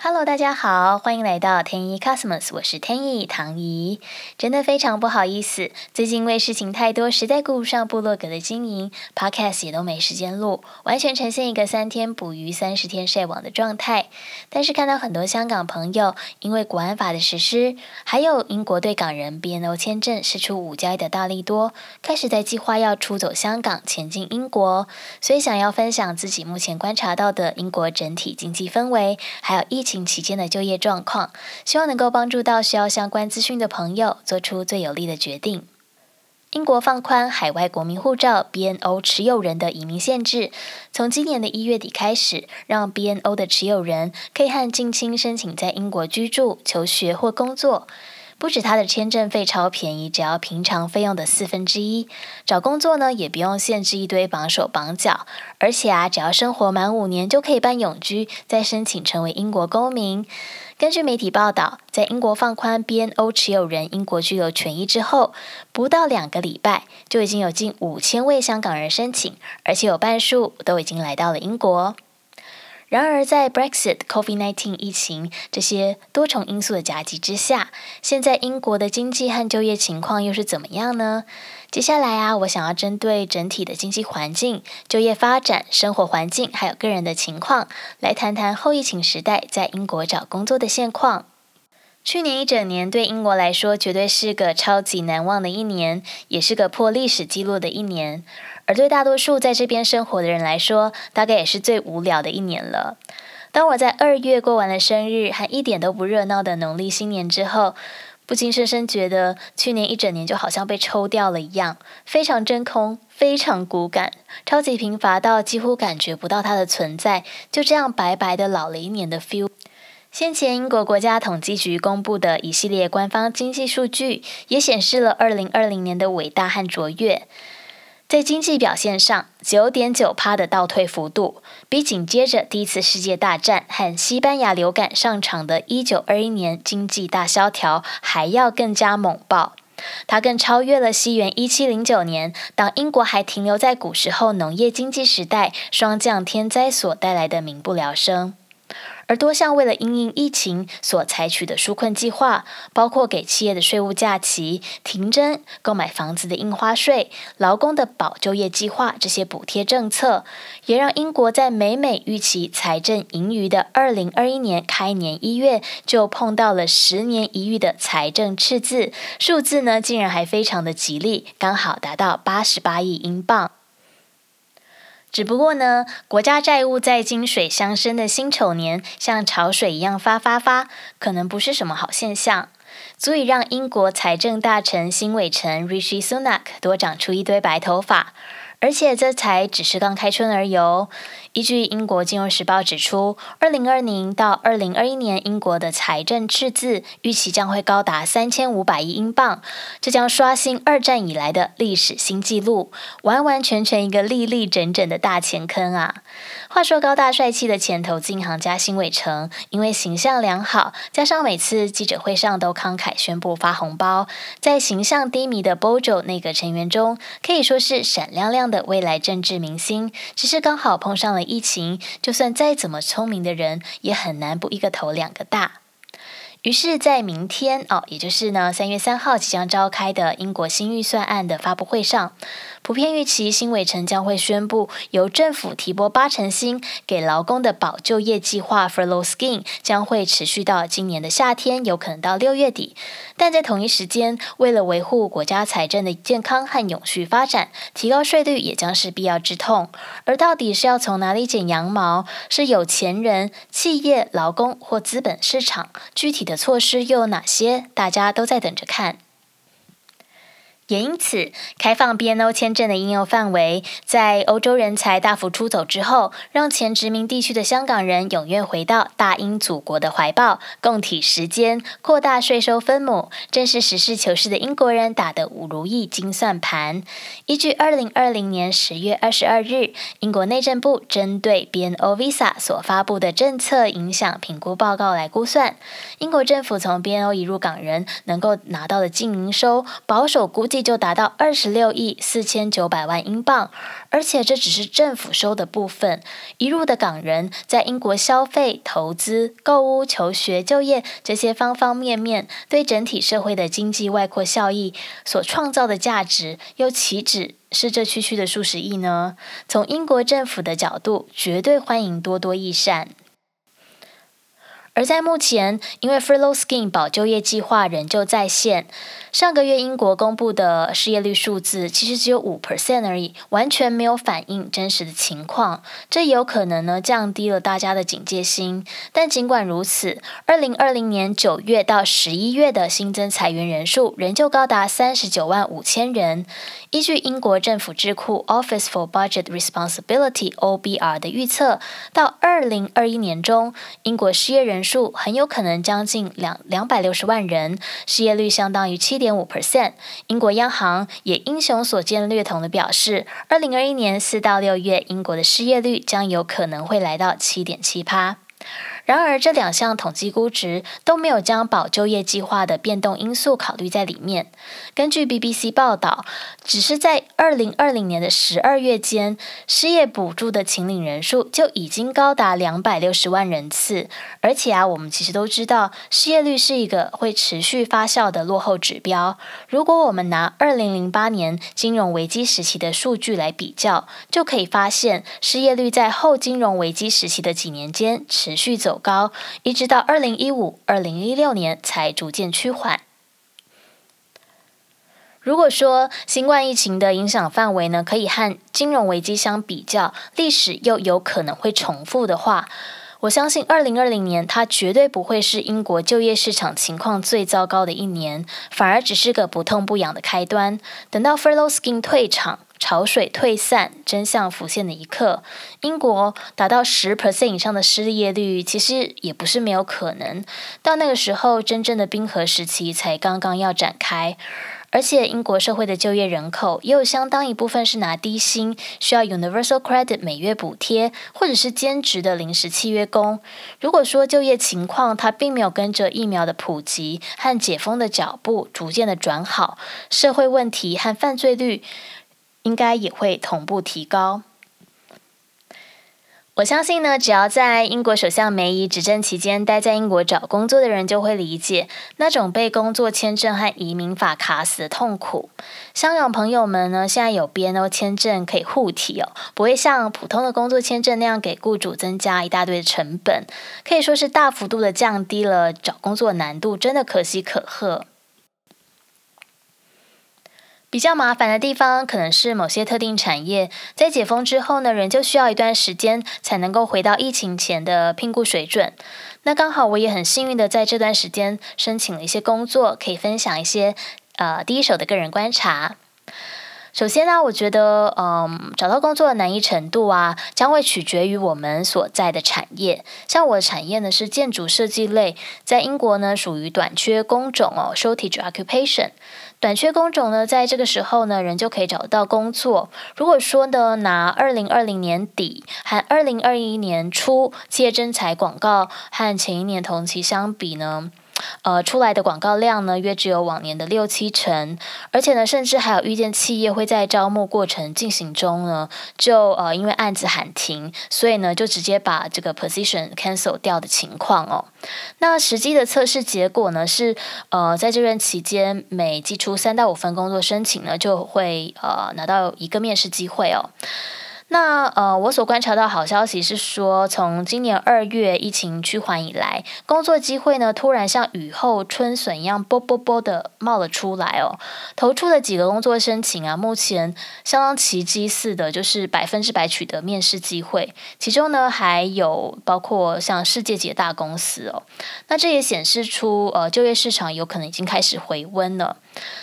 Hello，大家好，欢迎来到天意 Cosmos，我是天意唐怡。真的非常不好意思，最近因为事情太多，实在顾不上部落格的经营，Podcast 也都没时间录，完全呈现一个三天捕鱼三十天晒网的状态。但是看到很多香港朋友因为国安法的实施，还有英国对港人 BNO 签证释出五加一的大力多，开始在计划要出走香港前进英国，所以想要分享自己目前观察到的英国整体经济氛围，还有疫情期间的就业状况，希望能够帮助到需要相关资讯的朋友做出最有利的决定。英国放宽海外国民护照 （BNO） 持有人的移民限制，从今年的一月底开始，让 BNO 的持有人可以和近亲申请在英国居住、求学或工作。不止他的签证费超便宜，只要平常费用的四分之一。找工作呢，也不用限制一堆绑手绑脚，而且啊，只要生活满五年就可以办永居，再申请成为英国公民。根据媒体报道，在英国放宽 BNO 持有人英国居留权益之后，不到两个礼拜，就已经有近五千位香港人申请，而且有半数都已经来到了英国。然而，在 Brexit、COVID-19 疫情这些多重因素的夹击之下，现在英国的经济和就业情况又是怎么样呢？接下来啊，我想要针对整体的经济环境、就业发展、生活环境，还有个人的情况，来谈谈后疫情时代在英国找工作的现况。去年一整年对英国来说，绝对是个超级难忘的一年，也是个破历史记录的一年。而对大多数在这边生活的人来说，大概也是最无聊的一年了。当我在二月过完了生日和一点都不热闹的农历新年之后，不禁深深觉得去年一整年就好像被抽掉了一样，非常真空，非常骨感，超级贫乏到几乎感觉不到它的存在，就这样白白的老了一年的 feel。先前英国国家统计局公布的一系列官方经济数据，也显示了二零二零年的伟大和卓越。在经济表现上，九点九趴的倒退幅度，比紧接着第一次世界大战和西班牙流感上场的一九二一年经济大萧条还要更加猛爆。它更超越了西元一七零九年，当英国还停留在古时候农业经济时代霜降天灾所带来的民不聊生。而多项为了因应疫情所采取的纾困计划，包括给企业的税务假期、停征购买房子的印花税、劳工的保就业计划这些补贴政策，也让英国在每每预期财政盈余的二零二一年开年一月，就碰到了十年一遇的财政赤字，数字呢竟然还非常的吉利，刚好达到八十八亿英镑。只不过呢，国家债务在金水相生的辛丑年，像潮水一样发发发，可能不是什么好现象，足以让英国财政大臣新伟成 Rishi Sunak 多长出一堆白头发。而且这才只是刚开春而已哦。依据英国金融时报指出，二零二零到二零二一年，英国的财政赤字预期将会高达三千五百亿英镑，这将刷新二战以来的历史新纪录，完完全全一个立立整整的大钱坑啊！话说高大帅气的前投资银行家辛伟成，因为形象良好，加上每次记者会上都慷慨宣布发红包，在形象低迷的 Bojo 内阁成员中，可以说是闪亮亮的未来政治明星。只是刚好碰上了疫情，就算再怎么聪明的人，也很难不一个头两个大。于是，在明天哦，也就是呢三月三号即将召开的英国新预算案的发布会上，普遍预期新伟成将会宣布由政府提拨八成薪给劳工的保就业计划 （Furlough Scheme） 将会持续到今年的夏天，有可能到六月底。但在同一时间，为了维护国家财政的健康和永续发展，提高税率也将是必要之痛。而到底是要从哪里剪羊毛？是有钱人、企业、劳工或资本市场？具体的措施又有哪些？大家都在等着看。也因此，开放 BNO 签证的应用范围，在欧洲人才大幅出走之后，让前殖民地区的香港人踊跃回到大英祖国的怀抱，共体时间，扩大税收分母，正是实事求是的英国人打的五如意金算盘。依据二零二零年十月二十二日，英国内政部针对 BNO Visa 所发布的政策影响评估报告来估算，英国政府从 BNO 移入港人能够拿到的净营收，保守估计。就达到二十六亿四千九百万英镑，而且这只是政府收的部分。移入的港人在英国消费、投资、购物、求学、就业这些方方面面，对整体社会的经济外扩效益所创造的价值，又岂止是这区区的数十亿呢？从英国政府的角度，绝对欢迎多多益善。而在目前，因为 Furlough Scheme 保就业计划仍旧在线，上个月英国公布的失业率数字其实只有五 percent 而已，完全没有反映真实的情况。这有可能呢降低了大家的警戒心。但尽管如此，二零二零年九月到十一月的新增裁员人数仍旧高达三十九万五千人。依据英国政府智库 Office for Budget Responsibility（OBR） 的预测，到二零二一年中，英国失业人数数很有可能将近两两百六十万人，失业率相当于七点五 percent。英国央行也英雄所见略同的表示，二零二一年四到六月，英国的失业率将有可能会来到七点七趴。然而，这两项统计估值都没有将保就业计划的变动因素考虑在里面。根据 BBC 报道，只是在二零二零年的十二月间，失业补助的请领人数就已经高达两百六十万人次。而且啊，我们其实都知道，失业率是一个会持续发酵的落后指标。如果我们拿二零零八年金融危机时期的数据来比较，就可以发现，失业率在后金融危机时期的几年间持续走高，一直到二零一五、二零一六年才逐渐趋缓。如果说新冠疫情的影响范围呢，可以和金融危机相比较，历史又有可能会重复的话，我相信二零二零年它绝对不会是英国就业市场情况最糟糕的一年，反而只是个不痛不痒的开端。等到 Furlough Scheme 退场。潮水退散，真相浮现的一刻，英国达到十 percent 以上的失业率，其实也不是没有可能。到那个时候，真正的冰河时期才刚刚要展开。而且，英国社会的就业人口也有相当一部分是拿低薪，需要 Universal Credit 每月补贴，或者是兼职的临时契约工。如果说就业情况它并没有跟着疫苗的普及和解封的脚步逐渐的转好，社会问题和犯罪率。应该也会同步提高。我相信呢，只要在英国首相梅姨执政期间待在英国找工作的人，就会理解那种被工作签证和移民法卡死的痛苦。香港朋友们呢，现在有 BNO 签证可以护体哦，不会像普通的工作签证那样给雇主增加一大堆的成本，可以说是大幅度的降低了找工作难度，真的可喜可贺。比较麻烦的地方，可能是某些特定产业在解封之后呢，仍旧需要一段时间才能够回到疫情前的聘雇水准。那刚好我也很幸运的在这段时间申请了一些工作，可以分享一些呃第一手的个人观察。首先呢，我觉得，嗯，找到工作的难易程度啊，将会取决于我们所在的产业。像我的产业呢是建筑设计类，在英国呢属于短缺工种哦，shortage occupation。短缺工种呢，在这个时候呢，人就可以找到工作。如果说呢，拿二零二零年底和二零二一年初企业征才广告和前一年同期相比呢？呃，出来的广告量呢，约只有往年的六七成，而且呢，甚至还有遇见企业会在招募过程进行中呢，就呃因为案子喊停，所以呢，就直接把这个 position cancel 掉的情况哦。那实际的测试结果呢，是呃在这段期间，每寄出三到五份工作申请呢，就会呃拿到一个面试机会哦。那呃，我所观察到好消息是说，从今年二月疫情趋缓以来，工作机会呢突然像雨后春笋一样，啵啵啵的冒了出来哦。投出的几个工作申请啊，目前相当奇迹似的，就是百分之百取得面试机会。其中呢，还有包括像世界级大公司哦。那这也显示出呃，就业市场有可能已经开始回温了。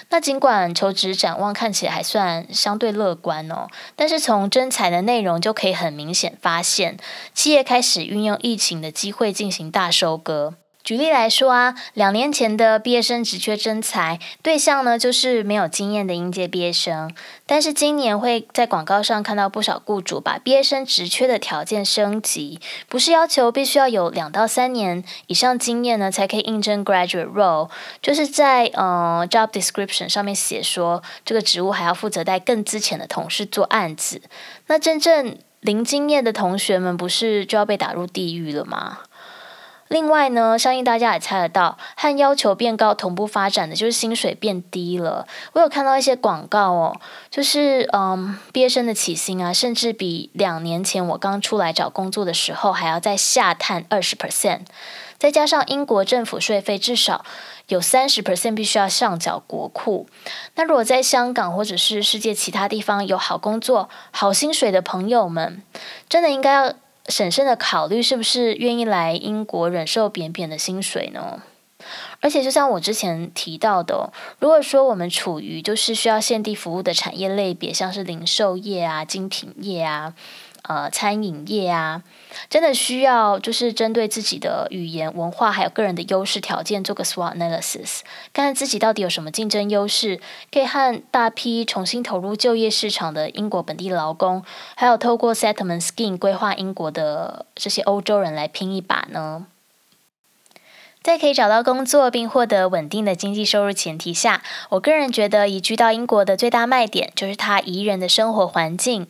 那尽管求职展望看起来还算相对乐观哦，但是从征才的内容就可以很明显发现，企业开始运用疫情的机会进行大收割。举例来说啊，两年前的毕业生职缺征才对象呢，就是没有经验的应届毕业生。但是今年会在广告上看到不少雇主把毕业生职缺的条件升级，不是要求必须要有两到三年以上经验呢，才可以应征 graduate role，就是在呃 job description 上面写说，这个职务还要负责带更资浅的同事做案子。那真正零经验的同学们，不是就要被打入地狱了吗？另外呢，相信大家也猜得到，和要求变高同步发展的就是薪水变低了。我有看到一些广告哦，就是嗯，毕业生的起薪啊，甚至比两年前我刚出来找工作的时候还要再下探二十 percent。再加上英国政府税费至少有三十 percent 必须要上缴国库。那如果在香港或者是世界其他地方有好工作、好薪水的朋友们，真的应该要。审慎的考虑是不是愿意来英国忍受扁扁的薪水呢？而且就像我之前提到的，如果说我们处于就是需要现地服务的产业类别，像是零售业啊、精品业啊。呃，餐饮业啊，真的需要就是针对自己的语言、文化还有个人的优势条件做个 SWOT analysis，看看自己到底有什么竞争优势，可以和大批重新投入就业市场的英国本地劳工，还有透过 settlement scheme 规划英国的这些欧洲人来拼一把呢。在可以找到工作并获得稳定的经济收入前提下，我个人觉得移居到英国的最大卖点就是它宜人的生活环境。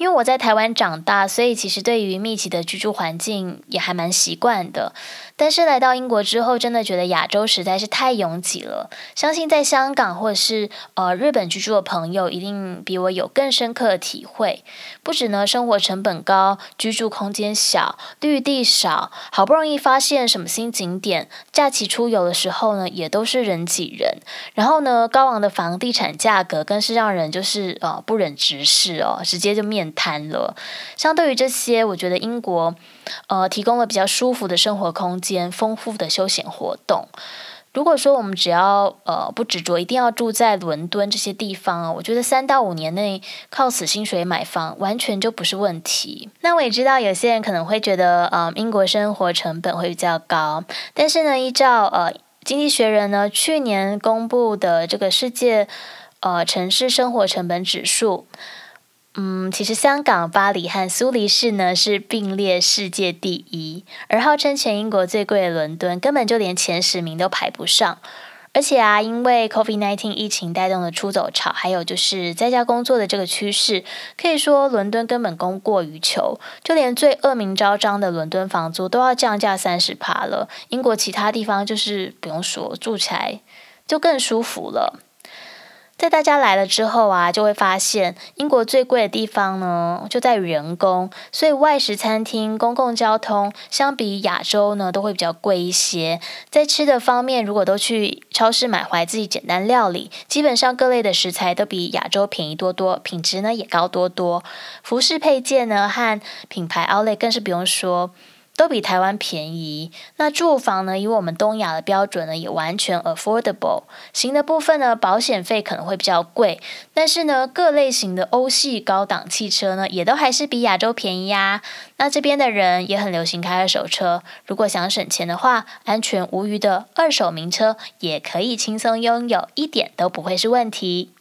因为我在台湾长大，所以其实对于密集的居住环境也还蛮习惯的。但是来到英国之后，真的觉得亚洲实在是太拥挤了。相信在香港或者是呃日本居住的朋友，一定比我有更深刻的体会。不止呢，生活成本高，居住空间小，绿地少，好不容易发现什么新景点，假期出游的时候呢，也都是人挤人。然后呢，高昂的房地产价格更是让人就是呃不忍直视哦，直接就面。谈了，相对于这些，我觉得英国，呃，提供了比较舒服的生活空间，丰富的休闲活动。如果说我们只要呃不执着一定要住在伦敦这些地方啊，我觉得三到五年内靠死薪水买房完全就不是问题。那我也知道有些人可能会觉得，呃，英国生活成本会比较高，但是呢，依照呃经济学人呢去年公布的这个世界呃城市生活成本指数。嗯，其实香港、巴黎和苏黎世呢是并列世界第一，而号称全英国最贵的伦敦根本就连前十名都排不上。而且啊，因为 COVID-19 疫情带动的出走潮，还有就是在家工作的这个趋势，可以说伦敦根本供过于求，就连最恶名昭彰的伦敦房租都要降价三十趴了。英国其他地方就是不用说，住起来就更舒服了。在大家来了之后啊，就会发现英国最贵的地方呢，就在于人工。所以外食餐厅、公共交通相比亚洲呢，都会比较贵一些。在吃的方面，如果都去超市买回自己简单料理，基本上各类的食材都比亚洲便宜多多，品质呢也高多多。服饰配件呢和品牌 Outlet 更是不用说。都比台湾便宜。那住房呢？以我们东亚的标准呢，也完全 affordable。行的部分呢，保险费可能会比较贵，但是呢，各类型的欧系高档汽车呢，也都还是比亚洲便宜呀。那这边的人也很流行开二手车。如果想省钱的话，安全无虞的二手名车也可以轻松拥有，一点都不会是问题。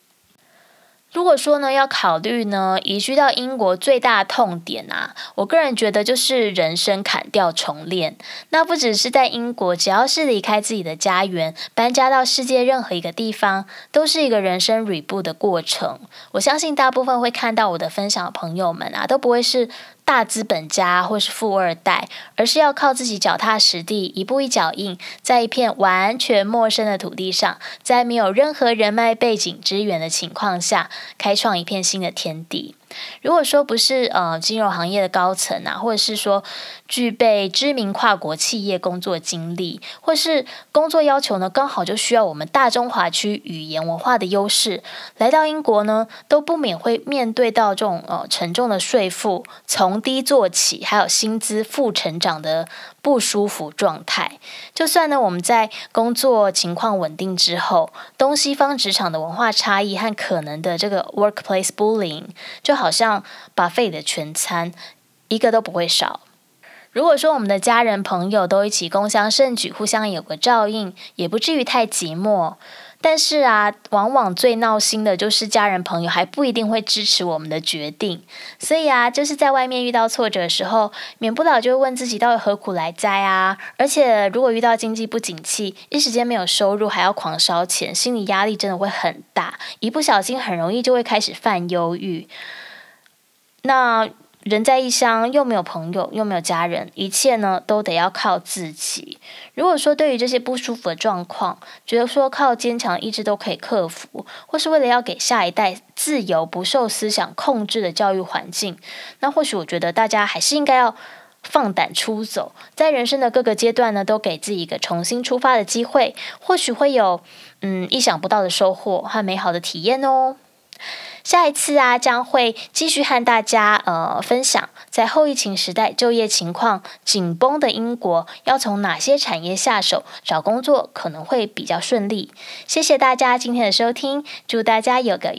如果说呢，要考虑呢移居到英国最大的痛点啊，我个人觉得就是人生砍掉重练。那不只是在英国，只要是离开自己的家园，搬家到世界任何一个地方，都是一个人生 reboot 的过程。我相信大部分会看到我的分享的朋友们啊，都不会是。大资本家或是富二代，而是要靠自己脚踏实地，一步一脚印，在一片完全陌生的土地上，在没有任何人脉背景支援的情况下，开创一片新的天地。如果说不是呃金融行业的高层啊，或者是说具备知名跨国企业工作经历，或是工作要求呢刚好就需要我们大中华区语言文化的优势，来到英国呢都不免会面对到这种呃沉重的税负，从低做起，还有薪资负成长的。不舒服状态，就算呢，我们在工作情况稳定之后，东西方职场的文化差异和可能的这个 workplace bullying，就好像把费的全餐一个都不会少。如果说我们的家人朋友都一起共襄盛举，互相有个照应，也不至于太寂寞。但是啊，往往最闹心的就是家人朋友还不一定会支持我们的决定。所以啊，就是在外面遇到挫折的时候，免不了就会问自己到底何苦来哉啊！而且如果遇到经济不景气，一时间没有收入，还要狂烧钱，心理压力真的会很大，一不小心很容易就会开始犯忧郁。那。人在异乡，又没有朋友，又没有家人，一切呢都得要靠自己。如果说对于这些不舒服的状况，觉得说靠坚强意志都可以克服，或是为了要给下一代自由、不受思想控制的教育环境，那或许我觉得大家还是应该要放胆出走，在人生的各个阶段呢，都给自己一个重新出发的机会，或许会有嗯意想不到的收获和美好的体验哦。下一次啊，将会继续和大家呃分享，在后疫情时代就业情况紧绷的英国，要从哪些产业下手找工作可能会比较顺利。谢谢大家今天的收听，祝大家有个。